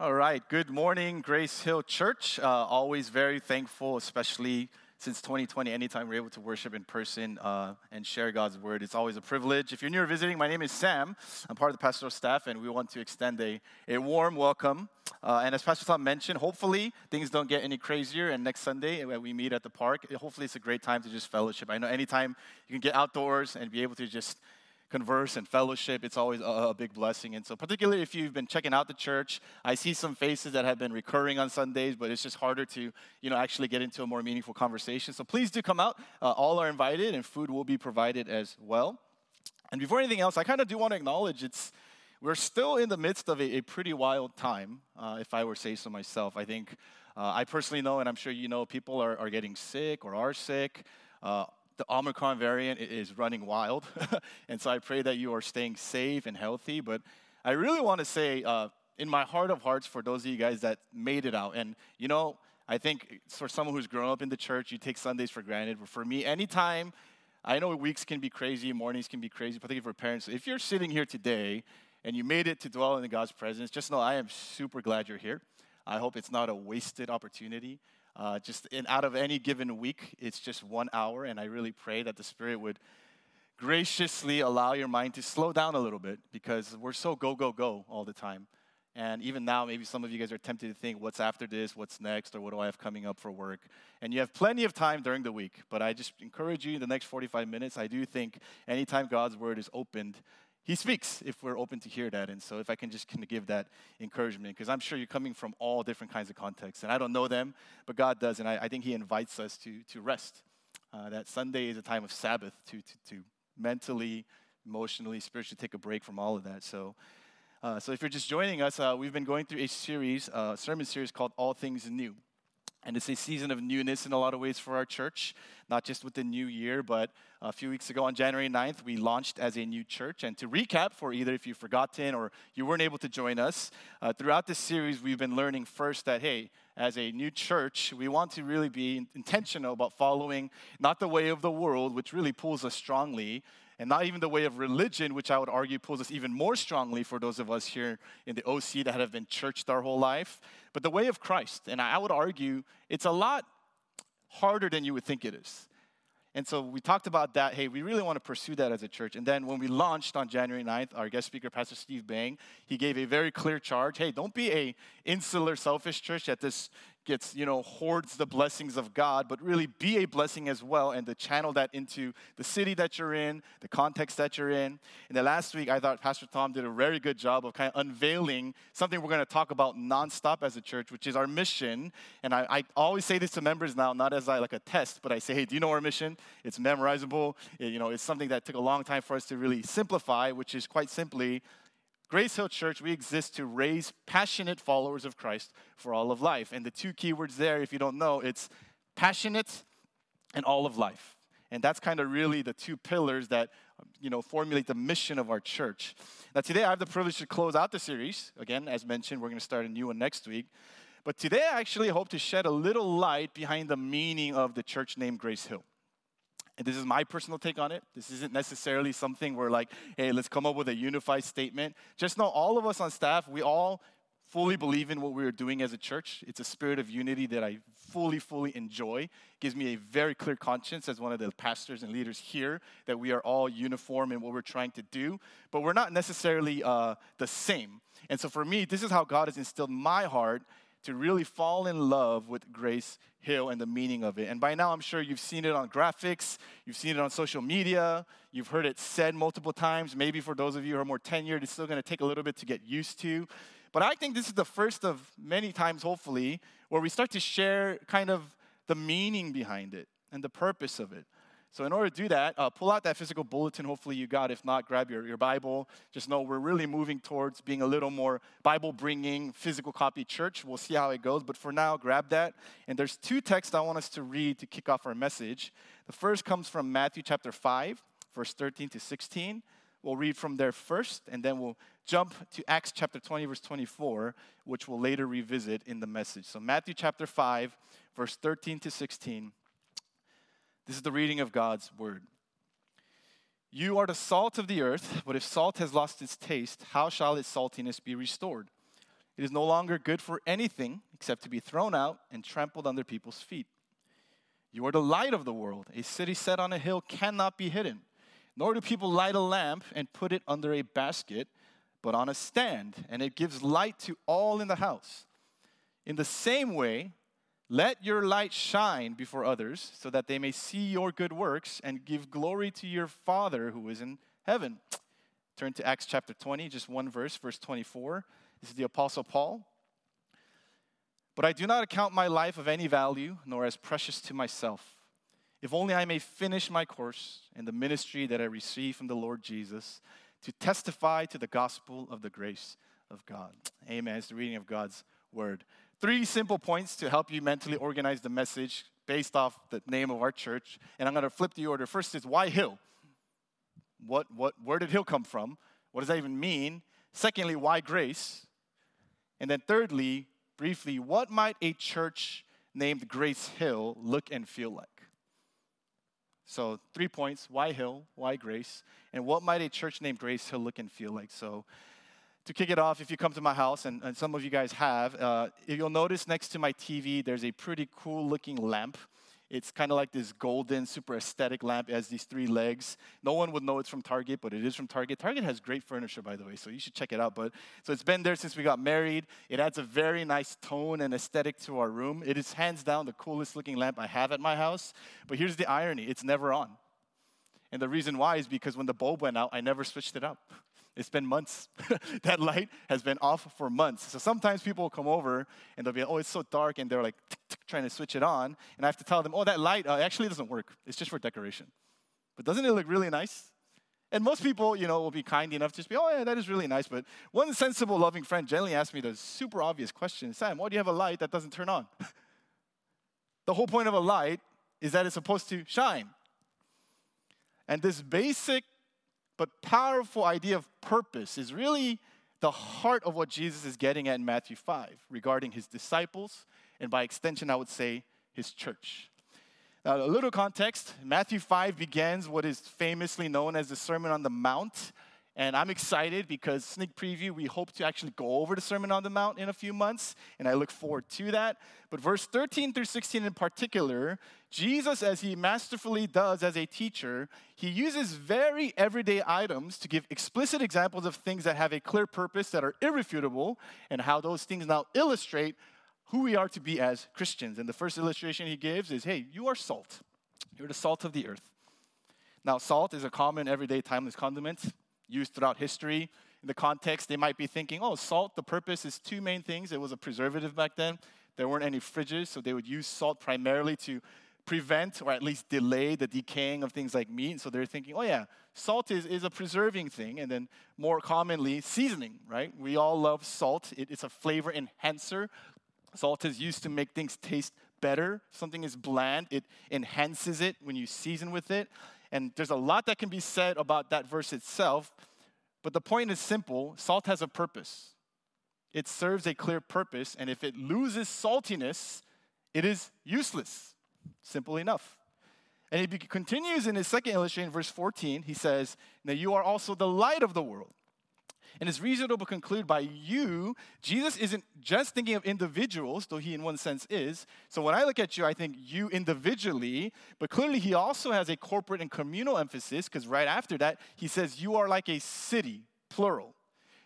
All right. Good morning, Grace Hill Church. Uh, always very thankful, especially since 2020. Anytime we're able to worship in person uh, and share God's word, it's always a privilege. If you're new or visiting, my name is Sam. I'm part of the pastoral staff, and we want to extend a, a warm welcome. Uh, and as Pastor Tom mentioned, hopefully things don't get any crazier. And next Sunday, when we meet at the park, hopefully it's a great time to just fellowship. I know anytime you can get outdoors and be able to just converse and fellowship, it's always a, a, big blessing. And so, particularly if you've been checking out the church, I see some faces that have been recurring on Sundays, but it's just harder to, you know, actually get into a more meaningful conversation. So please do come out. Uh, all are invited, and food will be provided as well. And before anything else, I kind of do want to acknowledge it's we're still in the midst of a, a pretty wild time, uh, if I were to say so myself. I think uh, I personally know, and I'm sure you know, people are, are getting sick or are sick. Uh, the Omicron variant is running wild. and so I pray that you are staying safe and healthy. But I really want to say, uh, in my heart of hearts, for those of you guys that made it out, and you know, I think for someone who's grown up in the church, you take Sundays for granted. But for me, anytime, I know weeks can be crazy, mornings can be crazy, particularly for parents. If you're sitting here today and you made it to dwell in God's presence, just know I am super glad you're here. I hope it's not a wasted opportunity. Uh, just in, out of any given week, it's just one hour, and I really pray that the Spirit would graciously allow your mind to slow down a little bit because we're so go, go, go all the time. And even now, maybe some of you guys are tempted to think, what's after this? What's next? Or what do I have coming up for work? And you have plenty of time during the week. But I just encourage you in the next 45 minutes. I do think anytime God's word is opened, he speaks if we're open to hear that. And so, if I can just kind of give that encouragement, because I'm sure you're coming from all different kinds of contexts, and I don't know them, but God does, and I, I think He invites us to, to rest. Uh, that Sunday is a time of Sabbath to, to, to mentally, emotionally, spiritually take a break from all of that. So, uh, so if you're just joining us, uh, we've been going through a series, uh, sermon series called All Things New. And it's a season of newness in a lot of ways for our church, not just with the new year, but a few weeks ago on January 9th, we launched as a new church. And to recap, for either if you've forgotten or you weren't able to join us, uh, throughout this series, we've been learning first that, hey, as a new church, we want to really be intentional about following not the way of the world, which really pulls us strongly, and not even the way of religion, which I would argue pulls us even more strongly for those of us here in the OC that have been churched our whole life, but the way of Christ. And I would argue it's a lot harder than you would think it is. And so we talked about that. Hey, we really want to pursue that as a church. And then when we launched on January 9th, our guest speaker, Pastor Steve Bang, he gave a very clear charge. Hey, don't be a insular, selfish church that this gets, you know, hoards the blessings of God, but really be a blessing as well and to channel that into the city that you're in, the context that you're in. And the last week, I thought Pastor Tom did a very good job of kind of unveiling something we're going to talk about nonstop as a church, which is our mission. And I, I always say this to members now, not as I like a test, but I say, hey, do you know our mission? It's memorizable. It, you know, it's something that took a long time for us to really simplify, which is quite simply Grace Hill Church, we exist to raise passionate followers of Christ for all of life. And the two keywords there, if you don't know, it's passionate and all of life. And that's kind of really the two pillars that you know formulate the mission of our church. Now today I have the privilege to close out the series. Again, as mentioned, we're going to start a new one next week. But today I actually hope to shed a little light behind the meaning of the church name Grace Hill. And this is my personal take on it. This isn't necessarily something where, like, hey, let's come up with a unified statement. Just know all of us on staff, we all fully believe in what we are doing as a church. It's a spirit of unity that I fully, fully enjoy. It gives me a very clear conscience as one of the pastors and leaders here that we are all uniform in what we're trying to do, but we're not necessarily uh, the same. And so for me, this is how God has instilled my heart to really fall in love with Grace Hill and the meaning of it. And by now, I'm sure you've seen it on graphics, you've seen it on social media, you've heard it said multiple times. Maybe for those of you who are more tenured, it's still going to take a little bit to get used to. But I think this is the first of many times, hopefully, where we start to share kind of the meaning behind it and the purpose of it. So, in order to do that, uh, pull out that physical bulletin. Hopefully, you got. If not, grab your, your Bible. Just know we're really moving towards being a little more Bible bringing, physical copy church. We'll see how it goes. But for now, grab that. And there's two texts I want us to read to kick off our message. The first comes from Matthew chapter 5, verse 13 to 16. We'll read from there first, and then we'll jump to Acts chapter 20, verse 24, which we'll later revisit in the message. So, Matthew chapter 5, verse 13 to 16. This is the reading of God's word. You are the salt of the earth, but if salt has lost its taste, how shall its saltiness be restored? It is no longer good for anything except to be thrown out and trampled under people's feet. You are the light of the world. A city set on a hill cannot be hidden. Nor do people light a lamp and put it under a basket, but on a stand, and it gives light to all in the house. In the same way, let your light shine before others, so that they may see your good works and give glory to your Father who is in heaven. Turn to Acts chapter 20, just one verse, verse 24. This is the Apostle Paul. But I do not account my life of any value, nor as precious to myself if only I may finish my course in the ministry that I received from the Lord Jesus to testify to the gospel of the grace of God. Amen. It's the reading of God's word. Three simple points to help you mentally organize the message based off the name of our church. And I'm going to flip the order. First is why Hill? What, what, where did Hill come from? What does that even mean? Secondly, why grace? And then thirdly, briefly, what might a church named Grace Hill look and feel like? So, three points why Hill, why Grace, and what might a church named Grace Hill look and feel like? So, to kick it off, if you come to my house, and, and some of you guys have, uh, you'll notice next to my TV, there's a pretty cool looking lamp. It's kind of like this golden, super aesthetic lamp. It has these three legs. No one would know it's from Target, but it is from Target. Target has great furniture, by the way, so you should check it out. But so it's been there since we got married. It adds a very nice tone and aesthetic to our room. It is hands down the coolest looking lamp I have at my house. But here's the irony: it's never on. And the reason why is because when the bulb went out, I never switched it up. It's been months. that light has been off for months. So sometimes people will come over and they'll be, oh, it's so dark, and they're like trying to switch it on. And I have to tell them, oh, that light uh, actually doesn't work. It's just for decoration. But doesn't it look really nice? And most people, you know, will be kind enough to just be, oh, yeah, that is really nice. But one sensible, loving friend generally asks me the super obvious question Sam, why do you have a light that doesn't turn on? the whole point of a light is that it's supposed to shine. And this basic but powerful idea of purpose is really the heart of what Jesus is getting at in Matthew 5 regarding his disciples, and by extension, I would say his church. Now, a little context Matthew 5 begins what is famously known as the Sermon on the Mount. And I'm excited because, sneak preview, we hope to actually go over the Sermon on the Mount in a few months, and I look forward to that. But verse 13 through 16 in particular, Jesus, as he masterfully does as a teacher, he uses very everyday items to give explicit examples of things that have a clear purpose that are irrefutable, and how those things now illustrate who we are to be as Christians. And the first illustration he gives is hey, you are salt, you're the salt of the earth. Now, salt is a common everyday timeless condiment used throughout history. In the context, they might be thinking, oh, salt, the purpose is two main things. It was a preservative back then. There weren't any fridges, so they would use salt primarily to prevent or at least delay the decaying of things like meat. So they're thinking, oh, yeah, salt is, is a preserving thing. And then more commonly, seasoning, right? We all love salt, it, it's a flavor enhancer. Salt is used to make things taste better. Something is bland, it enhances it when you season with it. And there's a lot that can be said about that verse itself, but the point is simple salt has a purpose. It serves a clear purpose, and if it loses saltiness, it is useless. Simple enough. And he continues in his second illustration, verse 14. He says, Now you are also the light of the world. And it's reasonable to conclude by you, Jesus isn't just thinking of individuals, though he in one sense is. So when I look at you, I think you individually, but clearly he also has a corporate and communal emphasis, because right after that, he says, You are like a city, plural.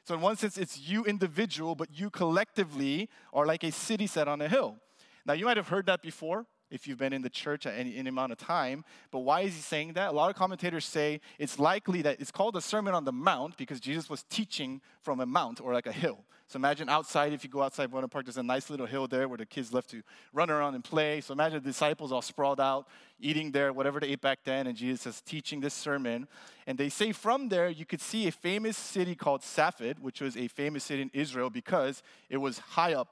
So in one sense, it's you individual, but you collectively are like a city set on a hill. Now you might have heard that before if you've been in the church at any, any, amount of time. But why is he saying that? A lot of commentators say it's likely that it's called the Sermon on the Mount because Jesus was teaching from a mount or like a hill. So imagine outside, if you go outside Buena Park, there's a nice little hill there where the kids love to run around and play. So imagine the disciples all sprawled out, eating there, whatever they ate back then, and Jesus is teaching this sermon. And they say from there, you could see a famous city called Safed, which was a famous city in Israel because it was high up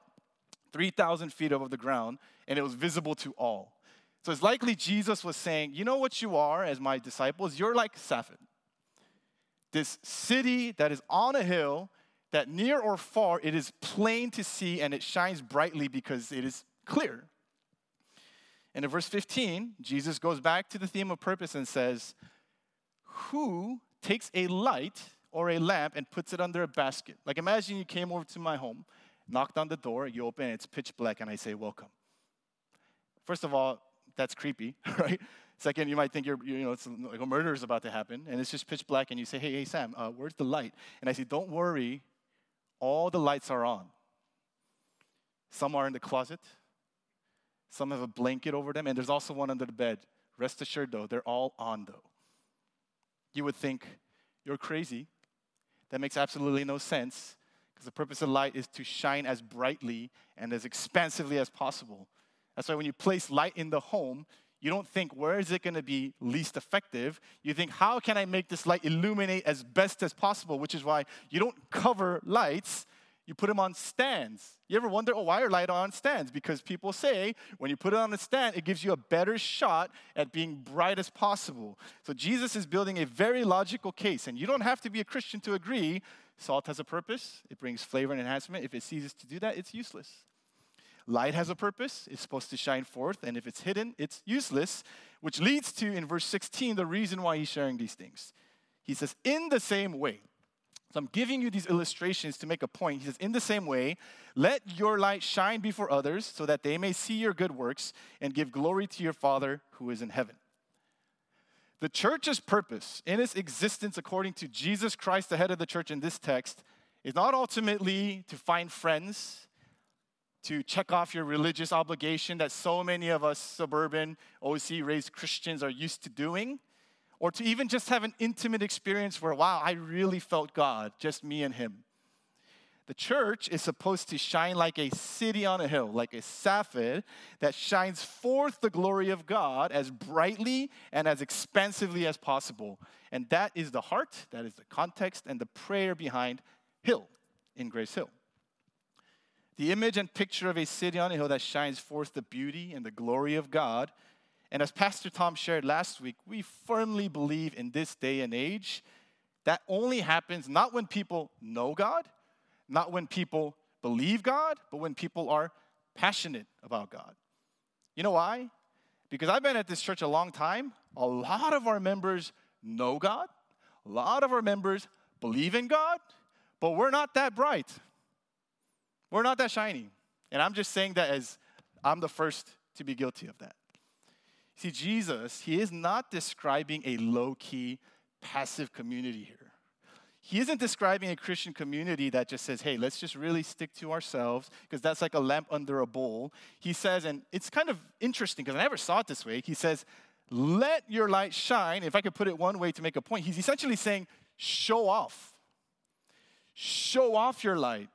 3,000 feet above the ground, and it was visible to all. So it's likely Jesus was saying, You know what you are as my disciples? You're like Safed, this city that is on a hill, that near or far it is plain to see and it shines brightly because it is clear. And in verse 15, Jesus goes back to the theme of purpose and says, Who takes a light or a lamp and puts it under a basket? Like imagine you came over to my home knocked on the door, you open, it's pitch black, and I say, Welcome. First of all, that's creepy, right? Second, you might think you're, you know, it's like a murder is about to happen, and it's just pitch black, and you say, Hey, hey, Sam, uh, where's the light? And I say, Don't worry, all the lights are on. Some are in the closet, some have a blanket over them, and there's also one under the bed. Rest assured, though, they're all on, though. You would think, You're crazy. That makes absolutely no sense because the purpose of light is to shine as brightly and as expansively as possible. That's why when you place light in the home, you don't think, where is it going to be least effective? You think, how can I make this light illuminate as best as possible? Which is why you don't cover lights, you put them on stands. You ever wonder, oh, why are light on stands? Because people say when you put it on a stand, it gives you a better shot at being bright as possible. So Jesus is building a very logical case, and you don't have to be a Christian to agree. Salt has a purpose, it brings flavor and enhancement. If it ceases to do that, it's useless. Light has a purpose, it's supposed to shine forth, and if it's hidden, it's useless, which leads to, in verse 16, the reason why he's sharing these things. He says, In the same way, so I'm giving you these illustrations to make a point. He says, In the same way, let your light shine before others so that they may see your good works and give glory to your Father who is in heaven. The church's purpose in its existence, according to Jesus Christ, the head of the church in this text, is not ultimately to find friends to check off your religious obligation that so many of us suburban OC raised Christians are used to doing, or to even just have an intimate experience where, wow, I really felt God, just me and Him. The church is supposed to shine like a city on a hill, like a sapphire that shines forth the glory of God as brightly and as expansively as possible. And that is the heart, that is the context, and the prayer behind Hill in Grace Hill the image and picture of a city on a hill that shines forth the beauty and the glory of God. And as Pastor Tom shared last week, we firmly believe in this day and age that only happens not when people know God, not when people believe God, but when people are passionate about God. You know why? Because I've been at this church a long time. A lot of our members know God, a lot of our members believe in God, but we're not that bright. We're not that shiny. And I'm just saying that as I'm the first to be guilty of that. See, Jesus, he is not describing a low key, passive community here. He isn't describing a Christian community that just says, hey, let's just really stick to ourselves, because that's like a lamp under a bowl. He says, and it's kind of interesting because I never saw it this way. He says, let your light shine. If I could put it one way to make a point, he's essentially saying, show off. Show off your light.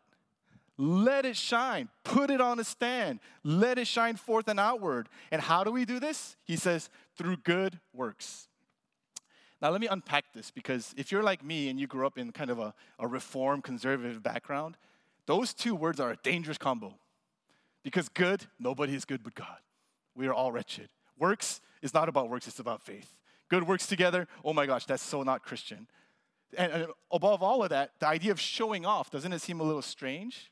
Let it shine. Put it on a stand. Let it shine forth and outward. And how do we do this? He says, through good works. Now, let me unpack this because if you're like me and you grew up in kind of a, a reform conservative background, those two words are a dangerous combo. Because good, nobody is good but God. We are all wretched. Works is not about works, it's about faith. Good works together, oh my gosh, that's so not Christian. And above all of that, the idea of showing off, doesn't it seem a little strange?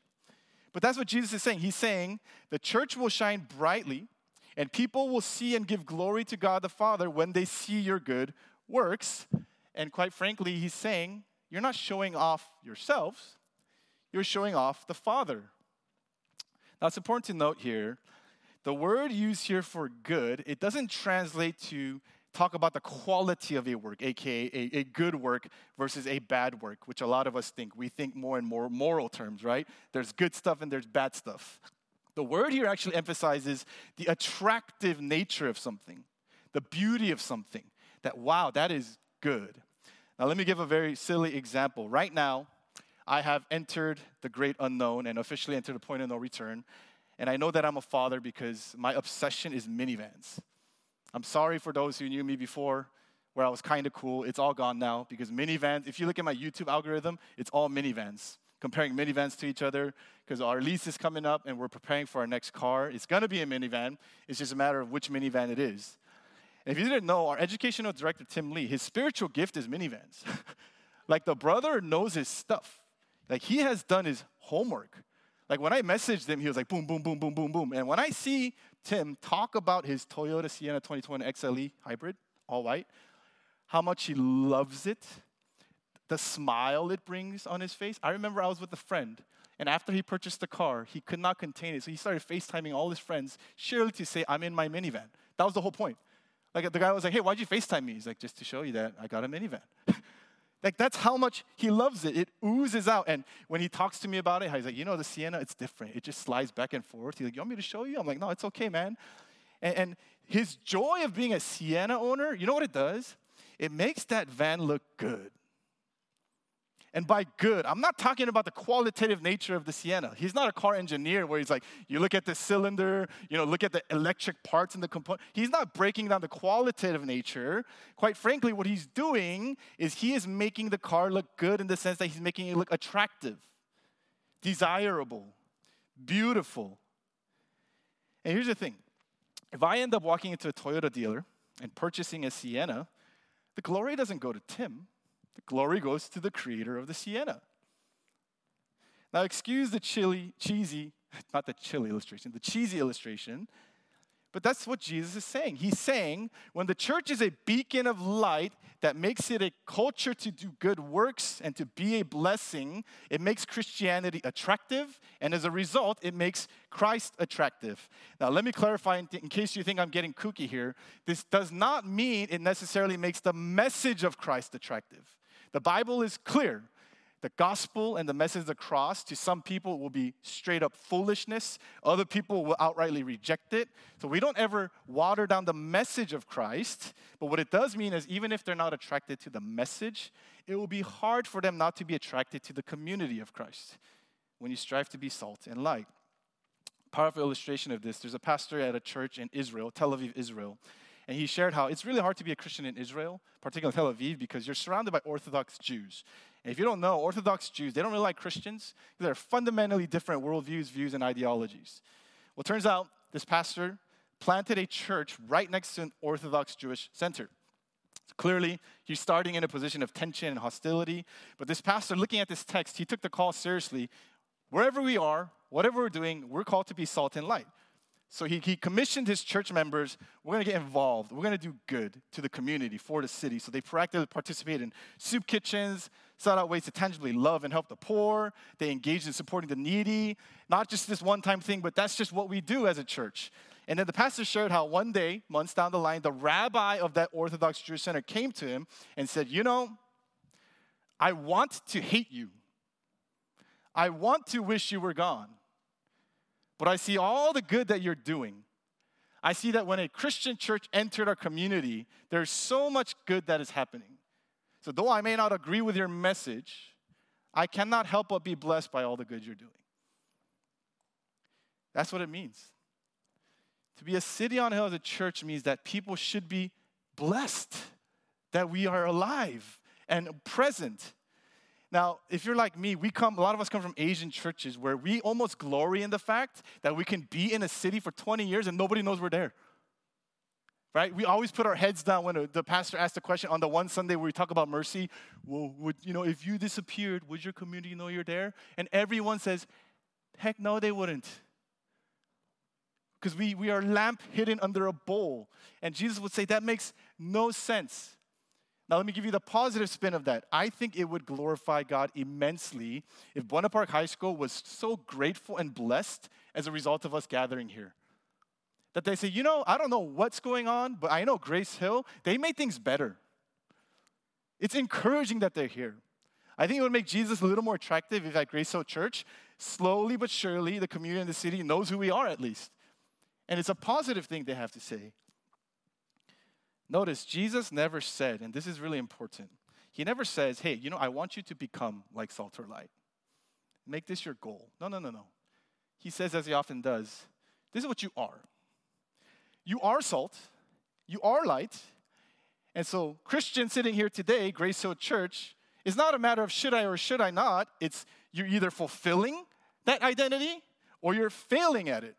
But that's what Jesus is saying. He's saying the church will shine brightly, and people will see and give glory to God the Father when they see your good works. And quite frankly, he's saying, you're not showing off yourselves, you're showing off the Father. Now, it's important to note here the word used here for good, it doesn't translate to talk about the quality of a work, aka a, a, good work versus a bad work, which a lot of us think. We think more and more moral terms, right? There's good stuff and there's bad stuff. The word here actually emphasizes the attractive nature of something, the beauty of something. That, wow, that is good. Now, let me give a very silly example. Right now, I have entered the great unknown and officially entered the point of no return. And I know that I'm a father because my obsession is minivans. I'm sorry for those who knew me before where I was kind of cool. It's all gone now because minivans, if you look at my YouTube algorithm, it's all minivans. Comparing minivans to each other because our lease is coming up and we're preparing for our next car. It's gonna be a minivan. It's just a matter of which minivan it is. And if you didn't know, our educational director, Tim Lee, his spiritual gift is minivans. like the brother knows his stuff. Like he has done his homework. Like when I messaged him, he was like boom, boom, boom, boom, boom, boom. And when I see Tim talk about his Toyota Sienna 2020 XLE hybrid, all white, how much he loves it, the smile it brings on his face. I remember I was with a friend, And after he purchased the car, he could not contain it. So he started FaceTiming all his friends, surely to say, I'm in my minivan. That was the whole point. Like the guy was like, hey, why'd you FaceTime me? He's like, just to show you that I got a minivan. like that's how much he loves it. It oozes out. And when he talks to me about it, he's like, you know, the Sienna, it's different. It just slides back and forth. He's like, you want me to show you? I'm like, no, it's okay, man. And, and his joy of being a Sienna owner, you know what it does? It makes that van look good. And by good, I'm not talking about the qualitative nature of the Sienna. He's not a car engineer where he's like, you look at the cylinder, you know, look at the electric parts and the component. He's not breaking down the qualitative nature. Quite frankly, what he's doing is he is making the car look good in the sense that he's making it look attractive, desirable, beautiful. And here's the thing if I end up walking into a Toyota dealer and purchasing a Sienna, the glory doesn't go to Tim the glory goes to the creator of the Sienna. Now, excuse the chili, cheesy, not the chilly illustration, the cheesy illustration, but that's what Jesus is saying. He's saying when the church is a beacon of light that makes it a culture to do good works and to be a blessing, it makes Christianity attractive, and as a result, it makes Christ attractive. Now, let me clarify in, in case you think I'm getting kooky here. This does not mean it necessarily makes the message of Christ attractive. The Bible is clear. The gospel and the message of the cross to some people will be straight up foolishness. Other people will outrightly reject it. So we don't ever water down the message of Christ. But what it does mean is even if they're not attracted to the message, it will be hard for them not to be attracted to the community of Christ when you strive to be salt and light. Powerful illustration of this there's a pastor at a church in Israel, Tel Aviv, Israel and he shared how it's really hard to be a Christian in Israel, particularly Tel Aviv, because you're surrounded by Orthodox Jews. And if you don't know, Orthodox Jews, they don't really like Christians. They're fundamentally different worldviews, views, and ideologies. Well, it turns out this pastor planted a church right next to an Orthodox Jewish center. Clearly, he's starting in a position of tension and hostility. But this pastor, looking at this text, he took the call seriously. Wherever we are, whatever we're doing, we're called to be salt and light. So he, he commissioned his church members, we're gonna get involved. We're gonna do good to the community, for the city. So they proactively participated in soup kitchens, sought out ways to tangibly love and help the poor. They engaged in supporting the needy. Not just this one time thing, but that's just what we do as a church. And then the pastor shared how one day, months down the line, the rabbi of that Orthodox Jewish center came to him and said, You know, I want to hate you. I want to wish you were gone. But I see all the good that you're doing. I see that when a Christian church entered our community, there's so much good that is happening. So, though I may not agree with your message, I cannot help but be blessed by all the good you're doing. That's what it means. To be a city on a hill as a church means that people should be blessed that we are alive and present now, if you're like me, we come, a lot of us come from Asian churches where we almost glory in the fact that we can be in a city for 20 years and nobody knows we're there. Right? We always put our heads down when the pastor asked a question on the one Sunday where we talk about mercy. Well, would, you know, if you disappeared, would your community know you're there? And everyone says, heck no, they wouldn't. Because we, we are lamp hidden under a bowl. And Jesus would say, that makes no sense. Now, let me give you the positive spin of that. I think it would glorify God immensely if Buena Park High School was so grateful and blessed as a result of us gathering here. That they say, you know, I don't know what's going on, but I know Grace Hill, they made things better. It's encouraging that they're here. I think it would make Jesus a little more attractive if at Grace Hill Church, slowly but surely, the community in the city knows who we are at least. And it's a positive thing they have to say. Notice, Jesus never said, and this is really important, he never says, hey, you know, I want you to become like salt or light. Make this your goal. No, no, no, no. He says, as he often does, this is what you are. You are salt, you are light. And so, Christian sitting here today, Grace Hill Church, is not a matter of should I or should I not. It's you're either fulfilling that identity or you're failing at it.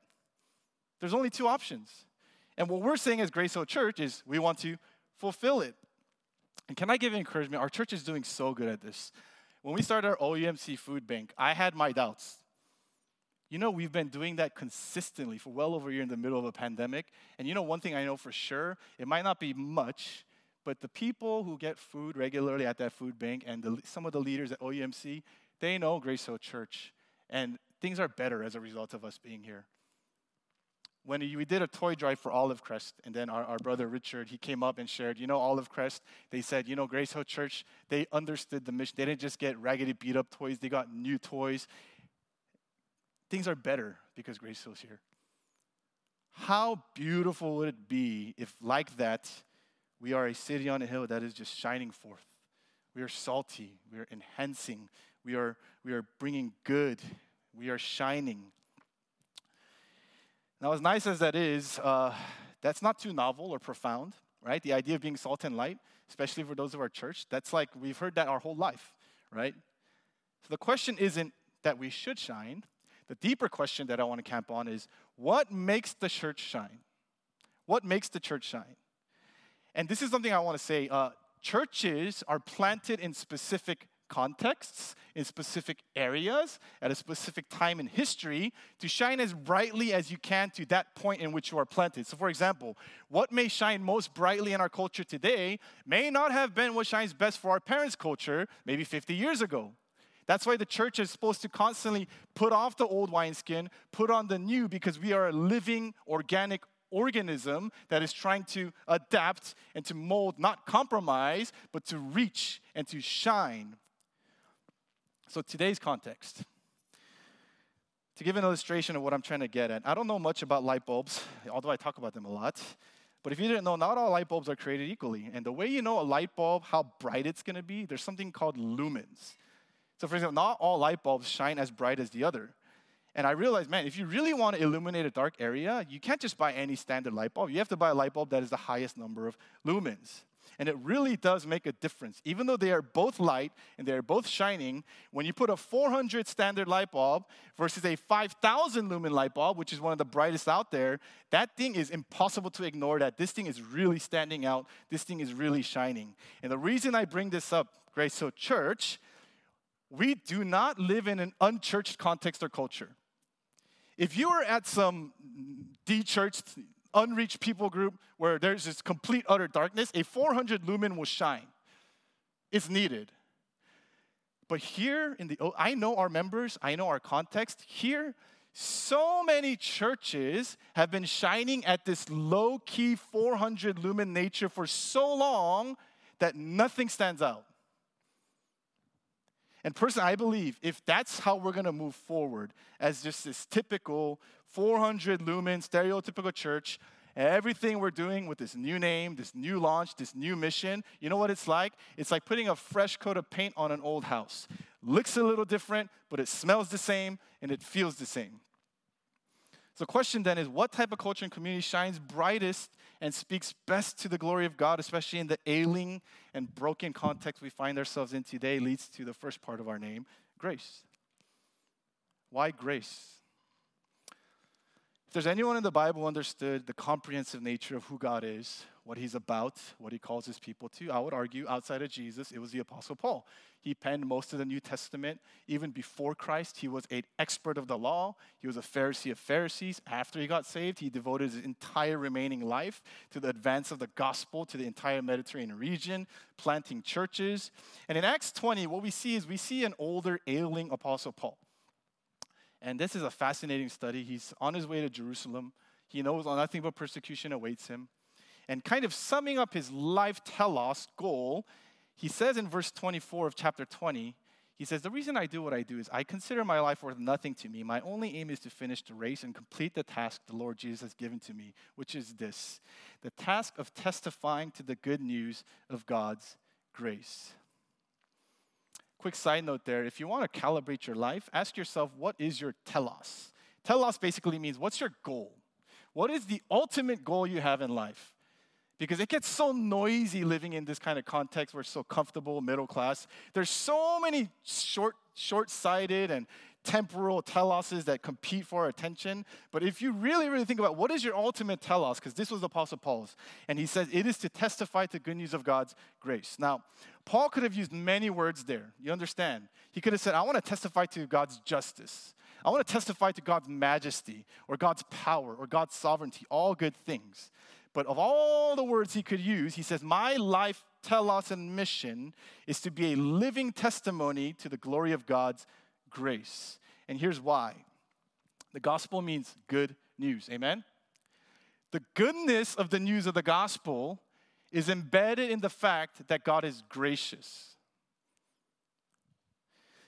There's only two options. And what we're saying as Grace Hill Church is we want to fulfill it. And can I give encouragement? Our church is doing so good at this. When we started our OUMC food bank, I had my doubts. You know, we've been doing that consistently for well over a year in the middle of a pandemic. And you know, one thing I know for sure, it might not be much, but the people who get food regularly at that food bank and the, some of the leaders at OUMC, they know Grace Hill Church. And things are better as a result of us being here. When we did a toy drive for Olive Crest, and then our, our brother Richard, he came up and shared, you know, Olive Crest, they said, you know, Grace Hill Church, they understood the mission. They didn't just get raggedy beat up toys, they got new toys. Things are better because Grace Hill's here. How beautiful would it be if, like that, we are a city on a hill that is just shining forth? We are salty, we are enhancing, we are, we are bringing good, we are shining. Now, as nice as that is, uh, that's not too novel or profound, right? The idea of being salt and light, especially for those of our church, that's like we've heard that our whole life, right? So the question isn't that we should shine. The deeper question that I want to camp on is what makes the church shine? What makes the church shine? And this is something I want to say. Uh, churches are planted in specific contexts, in specific areas, at a specific time in history, to shine as brightly as you can to that point in which you are planted. So, for example, what may shine most brightly in our culture today may not have been what shines best for our parents' culture maybe 50 years ago. That's why the church is supposed to constantly put off the old wineskin, put on the new, because we are a living, organic organism that is trying to adapt and to mold, not compromise, but to reach and to shine. So, today's context. To give an illustration of what I'm trying to get at, I don't know much about light bulbs, although I talk about them a lot. But if you didn't know, not all light bulbs are created equally. And the way you know a light bulb, how bright it's gonna be, there's something called lumens. So, for example, not all light bulbs shine as bright as the other. And I realized, man, if you really want to illuminate a dark area, you can't just buy any standard light bulb. You have to buy a light bulb that is the highest number of lumens. And it really does make a difference. Even though they are both light and they are both shining, when you put a 400 standard light bulb versus a 5,000 lumen light bulb, which is one of the brightest out there, that thing is impossible to ignore that this thing is really standing out. This thing is really shining. And the reason I bring this up, Grace Hill Church, we do not live in an unchurched context or culture. If you are at some de-churched, unreached people group where there's this complete utter darkness, a 400 lumen will shine. It's needed. But here in the, oh, I know our members, I know our context. Here, so many churches have been shining at this low key 400 lumen nature for so long that nothing stands out. And personally, I believe if that's how we're going to move forward as just this typical 400 lumen stereotypical church, everything we're doing with this new name, this new launch, this new mission, you know what it's like? It's like putting a fresh coat of paint on an old house. Looks a little different, but it smells the same and it feels the same. So, the question then is what type of culture and community shines brightest and speaks best to the glory of God, especially in the ailing and broken context we find ourselves in today, leads to the first part of our name grace. Why grace? There's anyone in the Bible understood the comprehensive nature of who God is, what he's about, what he calls his people to, I would argue outside of Jesus, it was the Apostle Paul. He penned most of the New Testament. Even before Christ, he was an expert of the law. He was a Pharisee of Pharisees. After he got saved, he devoted his entire remaining life to the advance of the gospel to the entire Mediterranean region, planting churches. And in Acts 20, what we see is we see an older, ailing Apostle Paul. And this is a fascinating study. He's on his way to Jerusalem. He knows nothing but persecution awaits him. And kind of summing up his life telos goal he says in verse 24 of chapter 20, he says, The reason I do what I do is I consider my life worth nothing to me. My only aim is to finish the race and complete the task the Lord Jesus has given to me, which is this the task of testifying to the good news of God's grace. Quick side note there if you want to calibrate your life, ask yourself, What is your telos? Telos basically means, What's your goal? What is the ultimate goal you have in life? because it gets so noisy living in this kind of context. We're so comfortable, middle class. There's so many short, short-sighted and temporal teloses that compete for our attention. But if you really, really think about what is your ultimate telos, because this was Apostle Paul's, and he says it is to testify to good news of God's grace. Now, Paul could have used many words there. You understand? He could have said, I want to testify to God's justice. I want to testify to God's majesty or God's power or God's sovereignty, all good things. But of all the words he could use, he says, My life, telos, and mission is to be a living testimony to the glory of God's grace. And here's why the gospel means good news. Amen? The goodness of the news of the gospel is embedded in the fact that God is gracious.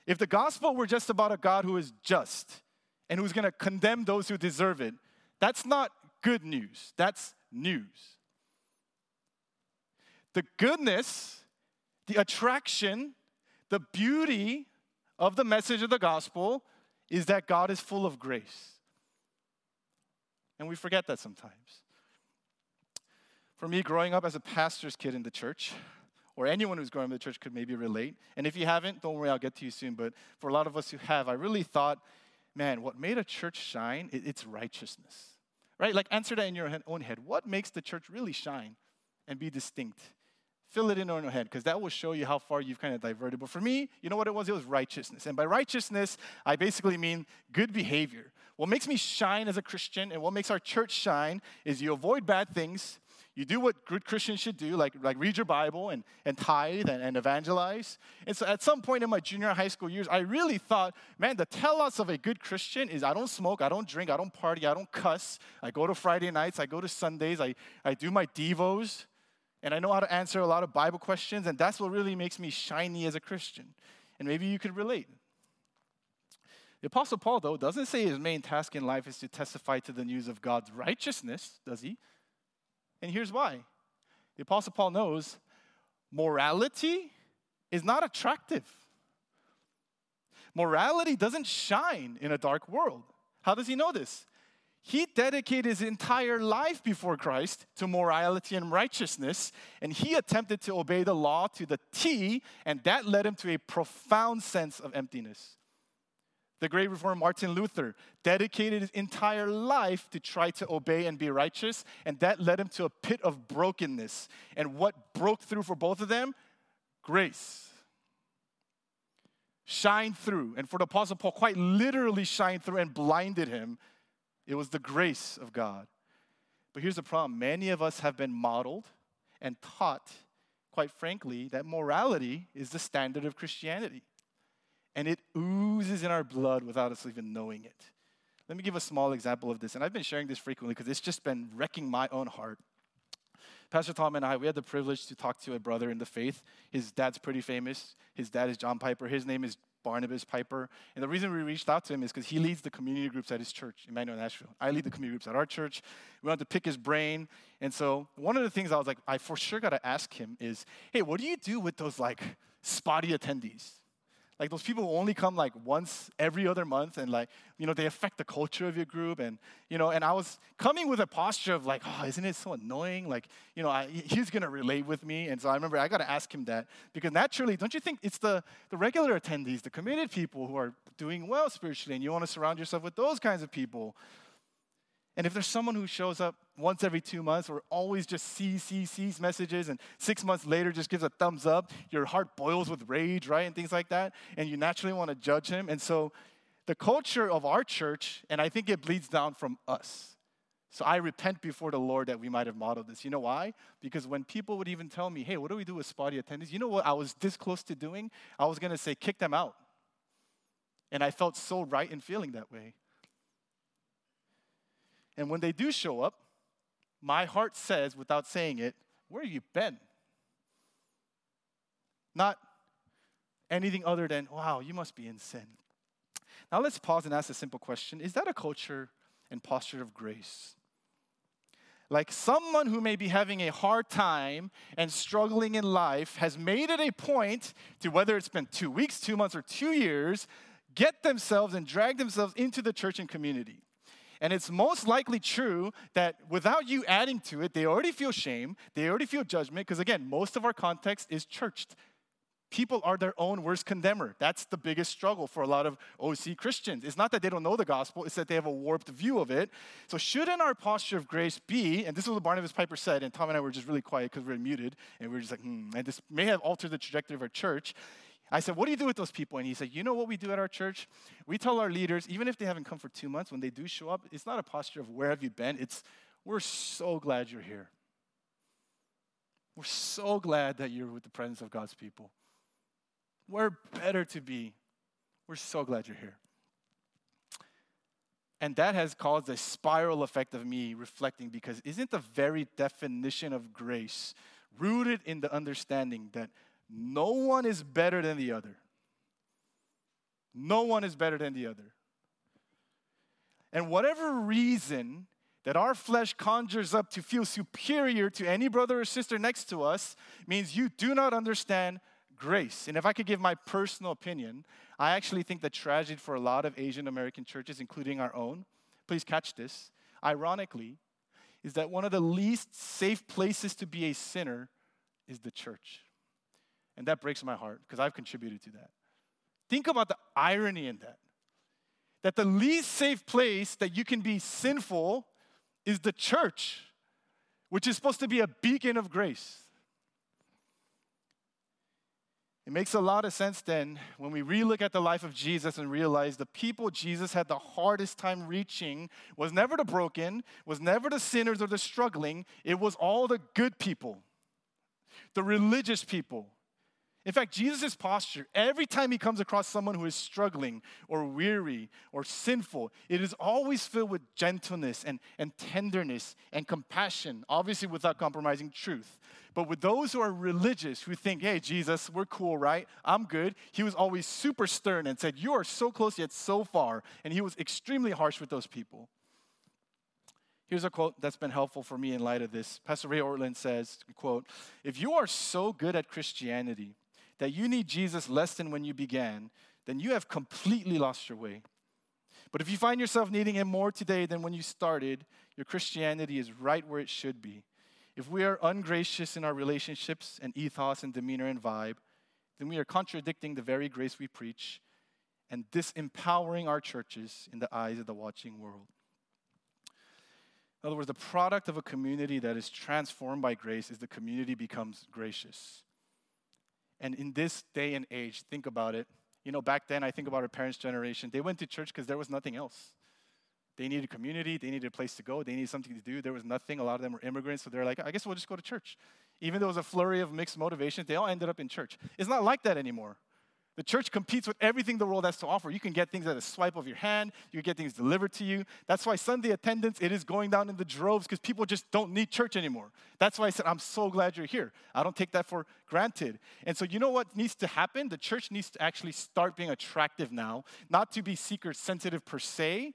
If the gospel were just about a God who is just and who's going to condemn those who deserve it, that's not good news. That's news. The goodness, the attraction, the beauty of the message of the gospel is that God is full of grace. And we forget that sometimes. For me, growing up as a pastor's kid in the church, or anyone who's growing up in the church could maybe relate. And if you haven't, don't worry, I'll get to you soon. But for a lot of us who have, I really thought, man, what made a church shine? It's righteousness, right? Like, answer that in your own head. What makes the church really shine and be distinct? Fill it in on your head because that will show you how far you've kind of diverted. But for me, you know what it was? It was righteousness. And by righteousness, I basically mean good behavior. What makes me shine as a Christian and what makes our church shine is you avoid bad things, you do what good Christians should do, like, like read your Bible and, and tithe and, and evangelize. And so at some point in my junior high school years, I really thought, man, the telos of a good Christian is I don't smoke, I don't drink, I don't party, I don't cuss. I go to Friday nights, I go to Sundays, I, I do my Devos, and I know how to answer a lot of Bible questions, and that's what really makes me shiny as a Christian. And maybe you could relate. The Apostle Paul, though, doesn't say his main task in life is to testify to the news of God's righteousness, does he? And here's why the Apostle Paul knows morality is not attractive. Morality doesn't shine in a dark world. How does he know this? He dedicated his entire life before Christ to morality and righteousness, and he attempted to obey the law to the T, and that led him to a profound sense of emptiness. The great reformer Martin Luther dedicated his entire life to try to obey and be righteous, and that led him to a pit of brokenness. And what broke through for both of them? Grace. Shined through. And for the Apostle Paul, quite literally shined through and blinded him. It was the grace of God. But here's the problem many of us have been modeled and taught, quite frankly, that morality is the standard of Christianity and it oozes in our blood without us even knowing it. Let me give a small example of this, and I've been sharing this frequently because it's just been wrecking my own heart. Pastor Tom and I, we had the privilege to talk to a brother in the faith. His dad's pretty famous. His dad is John Piper. His name is Barnabas Piper. And the reason we reached out to him is because he leads the community groups at his church, Immanuel Nashville. I lead the community groups at our church. We wanted to pick his brain. And so one of the things I was like, I for sure got to ask him is, hey, what do you do with those like spotty attendees? Like those people who only come like once every other month and like, you know, they affect the culture of your group. And, you know, and I was coming with a posture of like, oh, isn't it so annoying? Like, you know, I, he's going to relate with me. And so I remember I got to ask him that because naturally, don't you think it's the, the regular attendees, the committed people who are doing well spiritually and you want to surround yourself with those kinds of people and if there's someone who shows up once every two months or always just sees, sees, sees messages and six months later just gives a thumbs up, your heart boils with rage, right? And things like that. And you naturally want to judge him. And so the culture of our church, and I think it bleeds down from us. So I repent before the Lord that we might have modeled this. You know why? Because when people would even tell me, hey, what do we do with spotty attendance? You know what I was this close to doing? I was going to say, kick them out. And I felt so right in feeling that way. And when they do show up, my heart says, without saying it, Where have you been? Not anything other than, Wow, you must be in sin. Now let's pause and ask a simple question Is that a culture and posture of grace? Like someone who may be having a hard time and struggling in life has made it a point to, whether it's been two weeks, two months, or two years, get themselves and drag themselves into the church and community. And it's most likely true that without you adding to it, they already feel shame, they already feel judgment, because again, most of our context is churched. People are their own worst condemner. That's the biggest struggle for a lot of OC Christians. It's not that they don't know the gospel, it's that they have a warped view of it. So, shouldn't our posture of grace be, and this is what Barnabas Piper said, and Tom and I were just really quiet because we are muted, and we are just like, hmm, and this may have altered the trajectory of our church. I said, What do you do with those people? And he said, You know what we do at our church? We tell our leaders, even if they haven't come for two months, when they do show up, it's not a posture of where have you been? It's we're so glad you're here. We're so glad that you're with the presence of God's people. We're better to be. We're so glad you're here. And that has caused a spiral effect of me reflecting because isn't the very definition of grace rooted in the understanding that no one is better than the other? No one is better than the other. And whatever reason that our flesh conjures up to feel superior to any brother or sister next to us means you do not understand grace. And if I could give my personal opinion, I actually think the tragedy for a lot of Asian American churches, including our own, please catch this, ironically, is that one of the least safe places to be a sinner is the church. And that breaks my heart because I've contributed to that. Think about the irony in that. That the least safe place that you can be sinful is the church, which is supposed to be a beacon of grace. It makes a lot of sense then when we relook at the life of Jesus and realize the people Jesus had the hardest time reaching was never the broken, was never the sinners or the struggling, it was all the good people, the religious people. In fact, Jesus' posture, every time he comes across someone who is struggling or weary or sinful, it is always filled with gentleness and, and tenderness and compassion, obviously without compromising truth. But with those who are religious, who think, hey, Jesus, we're cool, right? I'm good, he was always super stern and said, You are so close yet so far. And he was extremely harsh with those people. Here's a quote that's been helpful for me in light of this. Pastor Ray Ortlund says, quote, If you are so good at Christianity that you need Jesus less than when you began, then you have completely lost your way. But if you find yourself needing him more today than when you started, your Christianity is right where it should be. If we are ungracious in our relationships and ethos and demeanor and vibe, then we are contradicting the very grace we preach and disempowering our churches in the eyes of the watching world. In other words, the product of a community that is transformed by grace is the community becomes gracious. And in this day and age, think about it. You know, back then, I think about our parents' generation. They went to church because there was nothing else. They needed community, they needed a place to go, they needed something to do. There was nothing. A lot of them were immigrants, so they're like, I guess we'll just go to church. Even though it was a flurry of mixed motivations, they all ended up in church. It's not like that anymore. The church competes with everything the world has to offer. You can get things at a swipe of your hand, you can get things delivered to you. That's why Sunday attendance, it is going down in the droves because people just don't need church anymore. That's why I said, I'm so glad you're here. I don't take that for granted. And so, you know what needs to happen? The church needs to actually start being attractive now, not to be seeker sensitive per se,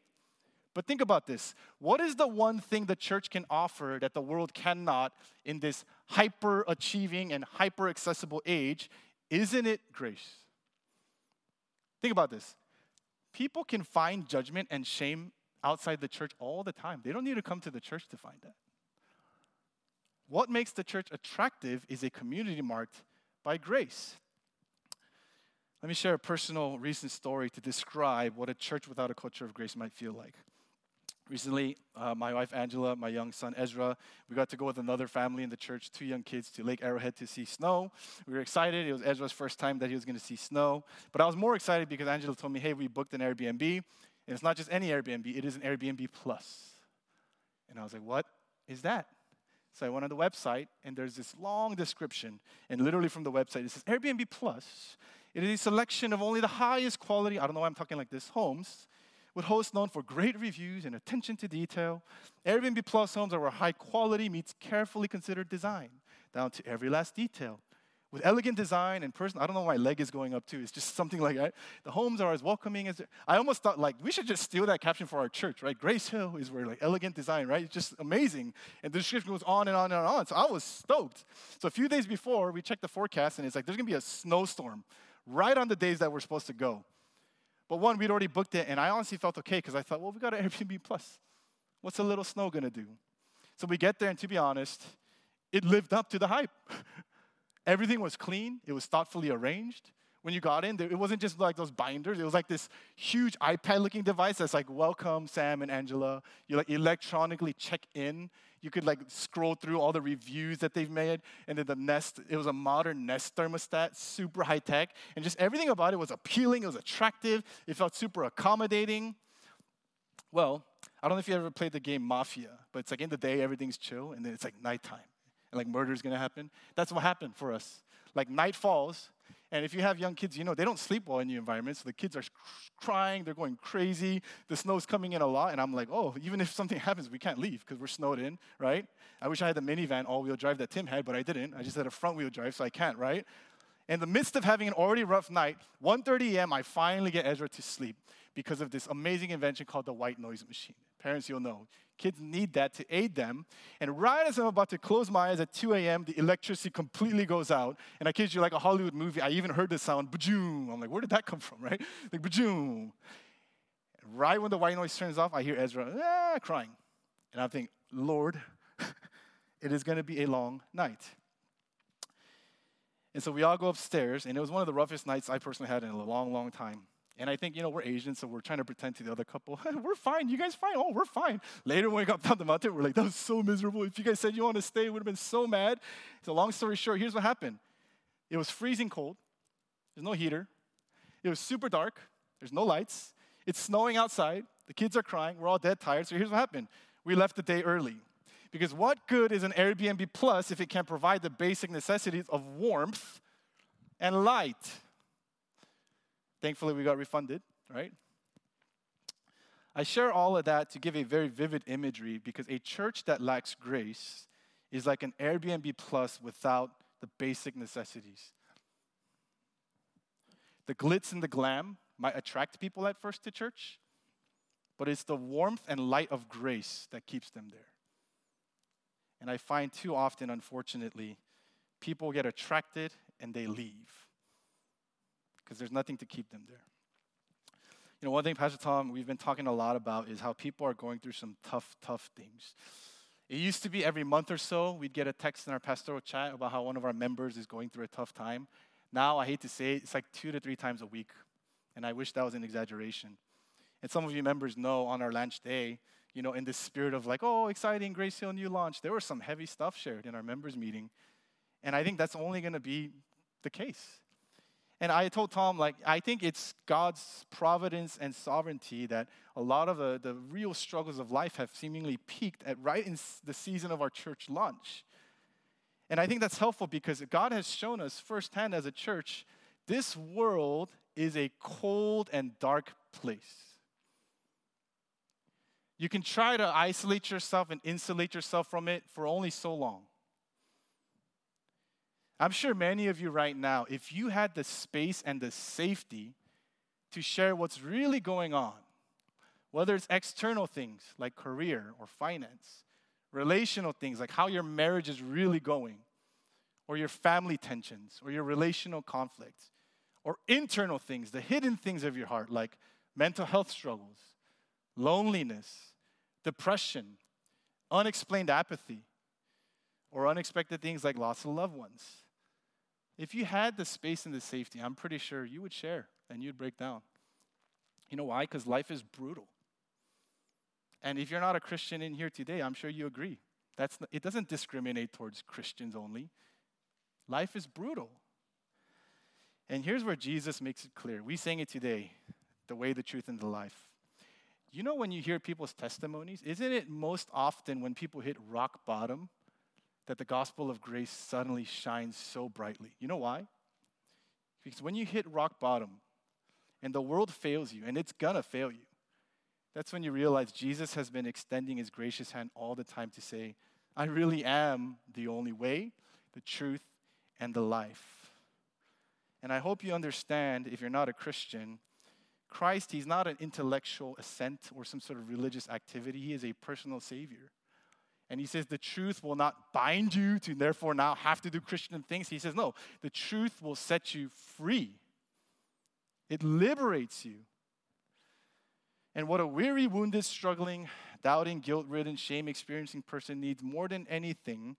but think about this. What is the one thing the church can offer that the world cannot in this hyper achieving and hyper accessible age? Isn't it grace? Think about this. People can find judgment and shame outside the church all the time. They don't need to come to the church to find that. What makes the church attractive is a community marked by grace. Let me share a personal recent story to describe what a church without a culture of grace might feel like. Recently, uh, my wife Angela, my young son Ezra, we got to go with another family in the church, two young kids, to Lake Arrowhead to see snow. We were excited. It was Ezra's first time that he was going to see snow. But I was more excited because Angela told me, hey, we booked an Airbnb. And it's not just any Airbnb, it is an Airbnb Plus. And I was like, what is that? So I went on the website, and there's this long description. And literally from the website, it says Airbnb Plus. It is a selection of only the highest quality, I don't know why I'm talking like this, homes with hosts known for great reviews and attention to detail. Airbnb Plus homes are where high quality meets carefully considered design, down to every last detail. With elegant design and person, I don't know why my leg is going up too. It's just something like that. The homes are as welcoming as. I almost thought like we should just steal that caption for our church, right? Grace Hill is where like elegant design, right? It's just amazing. And the description goes on and on and on. So I was stoked. So a few days before, we checked the forecast and it's like there's gonna be a snowstorm right on the days that we're supposed to go. But one, we'd already booked it, and I honestly felt okay because I thought, well, we got an Airbnb Plus. What's a little snow gonna do? So we get there, and to be honest, it lived up to the hype. Everything was clean, it was thoughtfully arranged. When you got in, it wasn't just like those binders, it was like this huge iPad looking device that's like, welcome, Sam and Angela. You like electronically check in you could like scroll through all the reviews that they've made. And then the Nest, it was a modern Nest thermostat, super high tech. And just everything about it was appealing, it was attractive, it felt super accommodating. Well, I don't know if you ever played the game Mafia, but it's like in the day, everything's chill, and then it's like nighttime, and like murder's gonna happen. That's what happened for us. Like night falls, And if you have young kids, you know they don't sleep well in new environment. So the kids are crying, they're going crazy. The snow's coming in a lot, and I'm like, oh, even if something happens, we can't leave because we're snowed in, right? I wish I had the minivan all-wheel drive that Tim had, but I didn't. I just had a front-wheel drive, so I can't, right? In the midst of having an already rough night, 1:30 a.m., I finally get Ezra to sleep because of this amazing invention called the white noise machine. Parents, you'll know. Kids need that to aid them. And right as I'm about to close my eyes at 2 a.m., the electricity completely goes out. And I kid you, like a Hollywood movie, I even heard the sound, bajoom. I'm like, where did that come from, right? Like, bajoom. Right when the white noise turns off, I hear Ezra ah, crying. And I think, Lord, it is going to be a long night. And so we all go upstairs, and it was one of the roughest nights I personally had in a long, long time. And I think, you know, we're Asian, so we're trying to pretend to the other couple, hey, we're fine. You guys fine? Oh, we're fine. Later, when we got down the mountain, we're like, that was so miserable. If you guys said you want to stay, we would have been so mad. So, long story short, here's what happened it was freezing cold. There's no heater. It was super dark. There's no lights. It's snowing outside. The kids are crying. We're all dead tired. So, here's what happened we left the day early. Because what good is an Airbnb Plus if it can't provide the basic necessities of warmth and light? Thankfully, we got refunded, right? I share all of that to give a very vivid imagery because a church that lacks grace is like an Airbnb Plus without the basic necessities. The glitz and the glam might attract people at first to church, but it's the warmth and light of grace that keeps them there. And I find too often, unfortunately, people get attracted and they leave because there's nothing to keep them there. You know, one thing, Pastor Tom, we've been talking a lot about is how people are going through some tough, tough things. It used to be every month or so, we'd get a text in our pastoral chat about how one of our members is going through a tough time. Now, I hate to say it, it's like two to three times a week. And I wish that was an exaggeration. And some of you members know on our launch day, you know, in the spirit of like, oh, exciting, Grace Hill new launch, there was some heavy stuff shared in our members meeting. And I think that's only going to be the case. And I told Tom, like, I think it's God's providence and sovereignty that a lot of the, the real struggles of life have seemingly peaked at right in the season of our church launch. And I think that's helpful because God has shown us firsthand as a church this world is a cold and dark place. You can try to isolate yourself and insulate yourself from it for only so long. I'm sure many of you right now, if you had the space and the safety to share what's really going on, whether it's external things like career or finance, relational things like how your marriage is really going, or your family tensions, or your relational conflicts, or internal things, the hidden things of your heart like mental health struggles, loneliness, depression, unexplained apathy, or unexpected things like loss of loved ones. If you had the space and the safety, I'm pretty sure you would share and you'd break down. You know why? Because life is brutal. And if you're not a Christian in here today, I'm sure you agree. That's it doesn't discriminate towards Christians only. Life is brutal. And here's where Jesus makes it clear. We sang it today the way, the truth, and the life. You know, when you hear people's testimonies, isn't it most often when people hit rock bottom that the gospel of grace suddenly shines so brightly. You know why? Because when you hit rock bottom and the world fails you, and it's gonna fail you, that's when you realize Jesus has been extending his gracious hand all the time to say, I really am the only way, the truth, and the life. And I hope you understand, if you're not a Christian, Christ, he's not an intellectual assent or some sort of religious activity. He is a personal Savior. And he says the truth will not bind you to therefore now have to do Christian things. He says, no, the truth will set you free, it liberates you. And what a weary, wounded, struggling, doubting, guilt ridden, shame experiencing person needs more than anything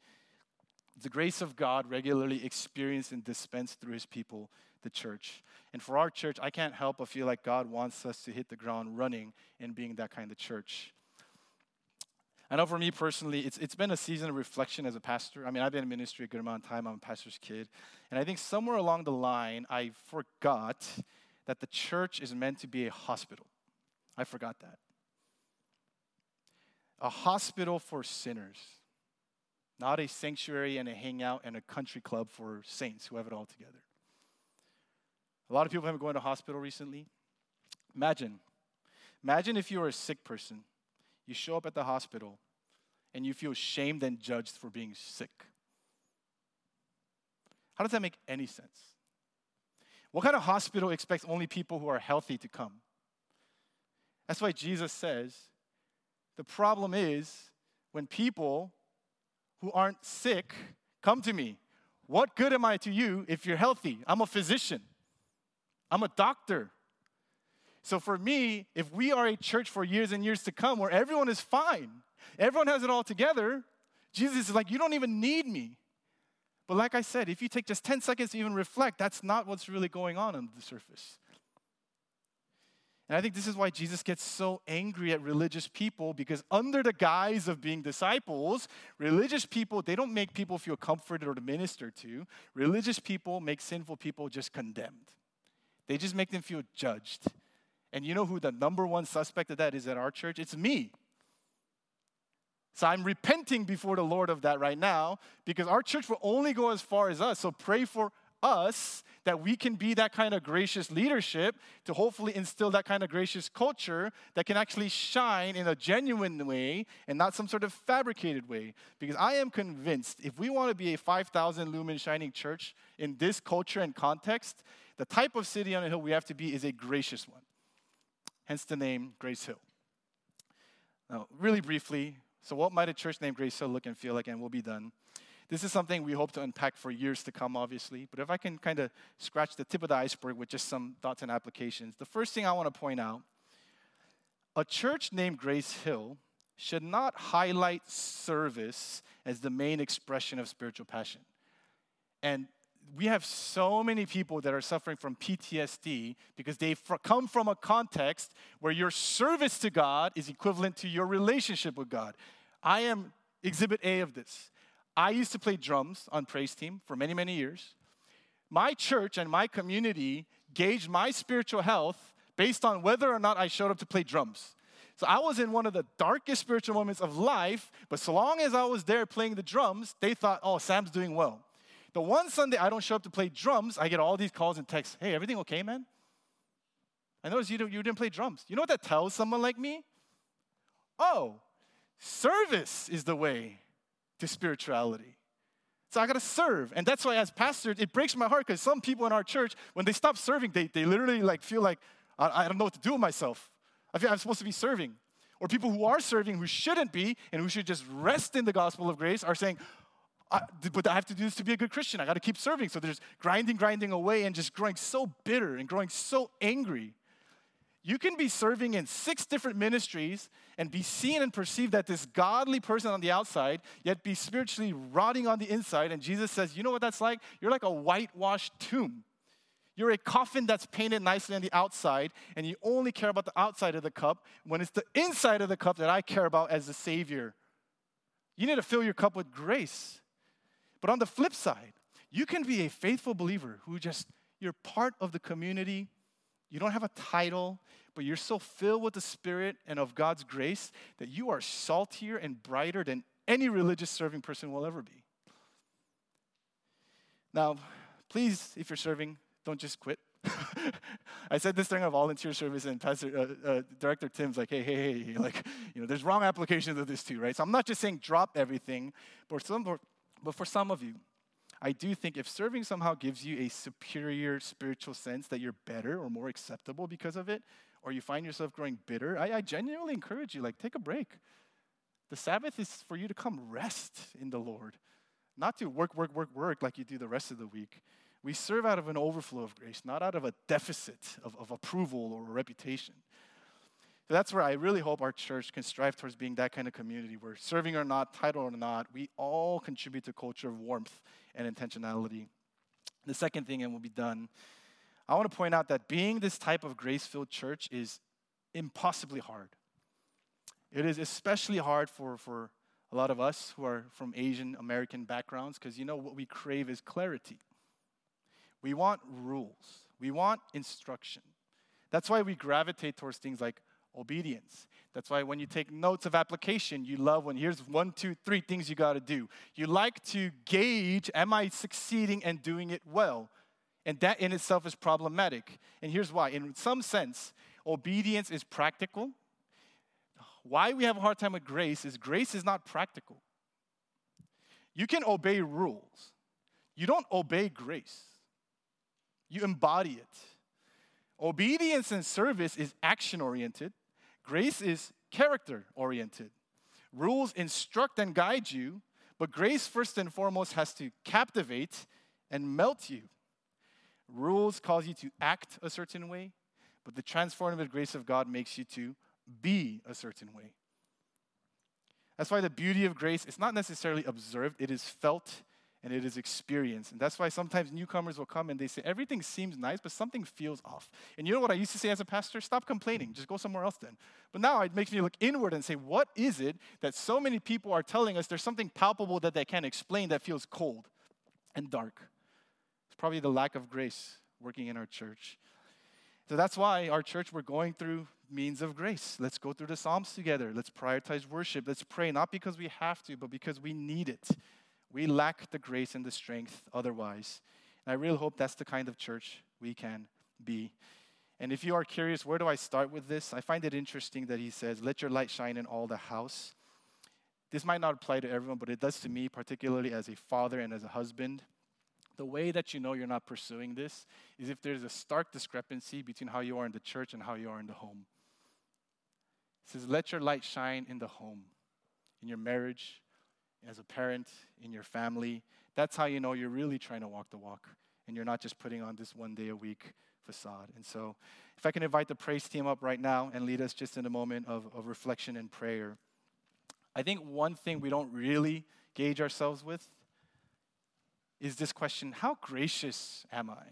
the grace of God regularly experienced and dispensed through his people, the church. And for our church, I can't help but feel like God wants us to hit the ground running and being that kind of church. I know for me personally, it's, it's been a season of reflection as a pastor. I mean, I've been in ministry a good amount of time. I'm a pastor's kid. And I think somewhere along the line, I forgot that the church is meant to be a hospital. I forgot that. A hospital for sinners, not a sanctuary and a hangout and a country club for saints who have it all together. A lot of people have been going to hospital recently. Imagine, imagine if you were a sick person, you show up at the hospital, and you feel shamed and judged for being sick. How does that make any sense? What kind of hospital expects only people who are healthy to come? That's why Jesus says the problem is when people who aren't sick come to me. What good am I to you if you're healthy? I'm a physician, I'm a doctor. So, for me, if we are a church for years and years to come where everyone is fine, everyone has it all together, Jesus is like, You don't even need me. But, like I said, if you take just 10 seconds to even reflect, that's not what's really going on under the surface. And I think this is why Jesus gets so angry at religious people because, under the guise of being disciples, religious people, they don't make people feel comforted or to minister to. Religious people make sinful people just condemned, they just make them feel judged. And you know who the number one suspect of that is at our church? It's me. So I'm repenting before the Lord of that right now because our church will only go as far as us. So pray for us that we can be that kind of gracious leadership to hopefully instill that kind of gracious culture that can actually shine in a genuine way and not some sort of fabricated way. Because I am convinced if we want to be a 5,000 lumen shining church in this culture and context, the type of city on a hill we have to be is a gracious one. Hence the name Grace Hill. Now, really briefly, so what might a church named Grace Hill look and feel like? And we'll be done. This is something we hope to unpack for years to come, obviously. But if I can kind of scratch the tip of the iceberg with just some thoughts and applications, the first thing I want to point out a church named Grace Hill should not highlight service as the main expression of spiritual passion. And we have so many people that are suffering from PTSD because they come from a context where your service to God is equivalent to your relationship with God. I am exhibit A of this. I used to play drums on praise team for many, many years. My church and my community gauged my spiritual health based on whether or not I showed up to play drums. So I was in one of the darkest spiritual moments of life, but so long as I was there playing the drums, they thought, oh, Sam's doing well. The one Sunday I don't show up to play drums, I get all these calls and texts. Hey, everything okay, man? I noticed you, you didn't play drums. You know what that tells someone like me? Oh, service is the way to spirituality. So I gotta serve. And that's why as pastor, it breaks my heart because some people in our church, when they stop serving, they, they literally like feel like, I, I don't know what to do with myself. I feel I'm supposed to be serving. Or people who are serving who shouldn't be and who should just rest in the gospel of grace are saying, I, but I have to do this to be a good Christian. I got to keep serving. So there's grinding, grinding away, and just growing so bitter and growing so angry. You can be serving in six different ministries and be seen and perceived that this godly person on the outside, yet be spiritually rotting on the inside. And Jesus says, You know what that's like? You're like a whitewashed tomb. You're a coffin that's painted nicely on the outside, and you only care about the outside of the cup when it's the inside of the cup that I care about as the Savior. You need to fill your cup with grace. But on the flip side, you can be a faithful believer who just, you're part of the community. You don't have a title, but you're so filled with the Spirit and of God's grace that you are saltier and brighter than any religious serving person will ever be. Now, please, if you're serving, don't just quit. I said this during a volunteer service, and Pastor uh, uh, Director Tim's like, "Hey, hey, hey, like, you know, there's wrong applications of this too, right?" So I'm not just saying drop everything, but some, but for some of you, I do think if serving somehow gives you a superior spiritual sense that you're better or more acceptable because of it, or you find yourself growing bitter, I, I genuinely encourage you, like, take a break. The Sabbath is for you to come rest in the Lord, not to work, work, work, work like you do the rest of the week. We serve out of an overflow of grace, not out of a deficit of, of approval or a reputation. So that's where I really hope our church can strive towards being that kind of community where serving or not, title or not, we all contribute to a culture of warmth and intentionality. The second thing, and we'll be done, I want to point out that being this type of grace filled church is impossibly hard. It is especially hard for, for a lot of us who are from Asian American backgrounds because you know what we crave is clarity. We want rules, we want instruction. That's why we gravitate towards things like obedience. That's why when you take notes of application, you love when here's one, two, three things you got to do. You like to gauge, am I succeeding and doing it well? And that in itself is problematic. And here's why. In some sense, obedience is practical. Why we have a hard time with grace is grace is not practical. You can obey rules, you don't obey grace, you embody it. Obedience and service is action oriented, grace is character oriented. Rules instruct and guide you, but grace, first and foremost, has to captivate and melt you. Rules cause you to act a certain way, but the transformative grace of God makes you to be a certain way. That's why the beauty of grace is not necessarily observed, it is felt and it is experience. And that's why sometimes newcomers will come and they say, Everything seems nice, but something feels off. And you know what I used to say as a pastor? Stop complaining, just go somewhere else then. But now it makes me look inward and say, What is it that so many people are telling us there's something palpable that they can't explain that feels cold and dark? It's probably the lack of grace working in our church. So that's why our church, we're going through means of grace. Let's go through the Psalms together. Let's prioritize worship. Let's pray, not because we have to, but because we need it. We lack the grace and the strength otherwise. And I really hope that's the kind of church we can be. And if you are curious, where do I start with this? I find it interesting that he says, Let your light shine in all the house. This might not apply to everyone, but it does to me, particularly as a father and as a husband. The way that you know you're not pursuing this is if there's a stark discrepancy between how you are in the church and how you are in the home. It says, Let your light shine in the home, in your marriage, as a parent, in your family. That's how you know you're really trying to walk the walk and you're not just putting on this one day a week facade. And so, if I can invite the praise team up right now and lead us just in a moment of, of reflection and prayer. I think one thing we don't really gauge ourselves with is this question How gracious am I?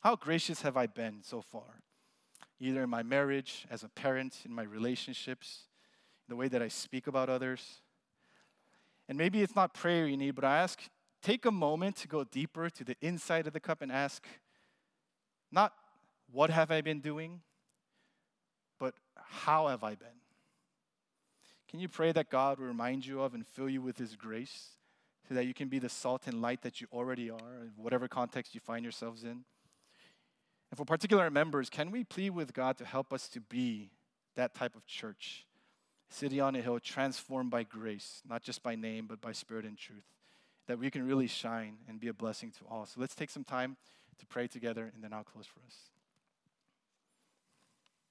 How gracious have I been so far? Either in my marriage, as a parent, in my relationships, the way that I speak about others. And maybe it's not prayer you need, but I ask take a moment to go deeper to the inside of the cup and ask, not what have I been doing, but how have I been? Can you pray that God will remind you of and fill you with His grace so that you can be the salt and light that you already are, in whatever context you find yourselves in? And for particular members, can we plead with God to help us to be that type of church? City on a hill, transformed by grace, not just by name, but by spirit and truth, that we can really shine and be a blessing to all. So let's take some time to pray together, and then I'll close for us.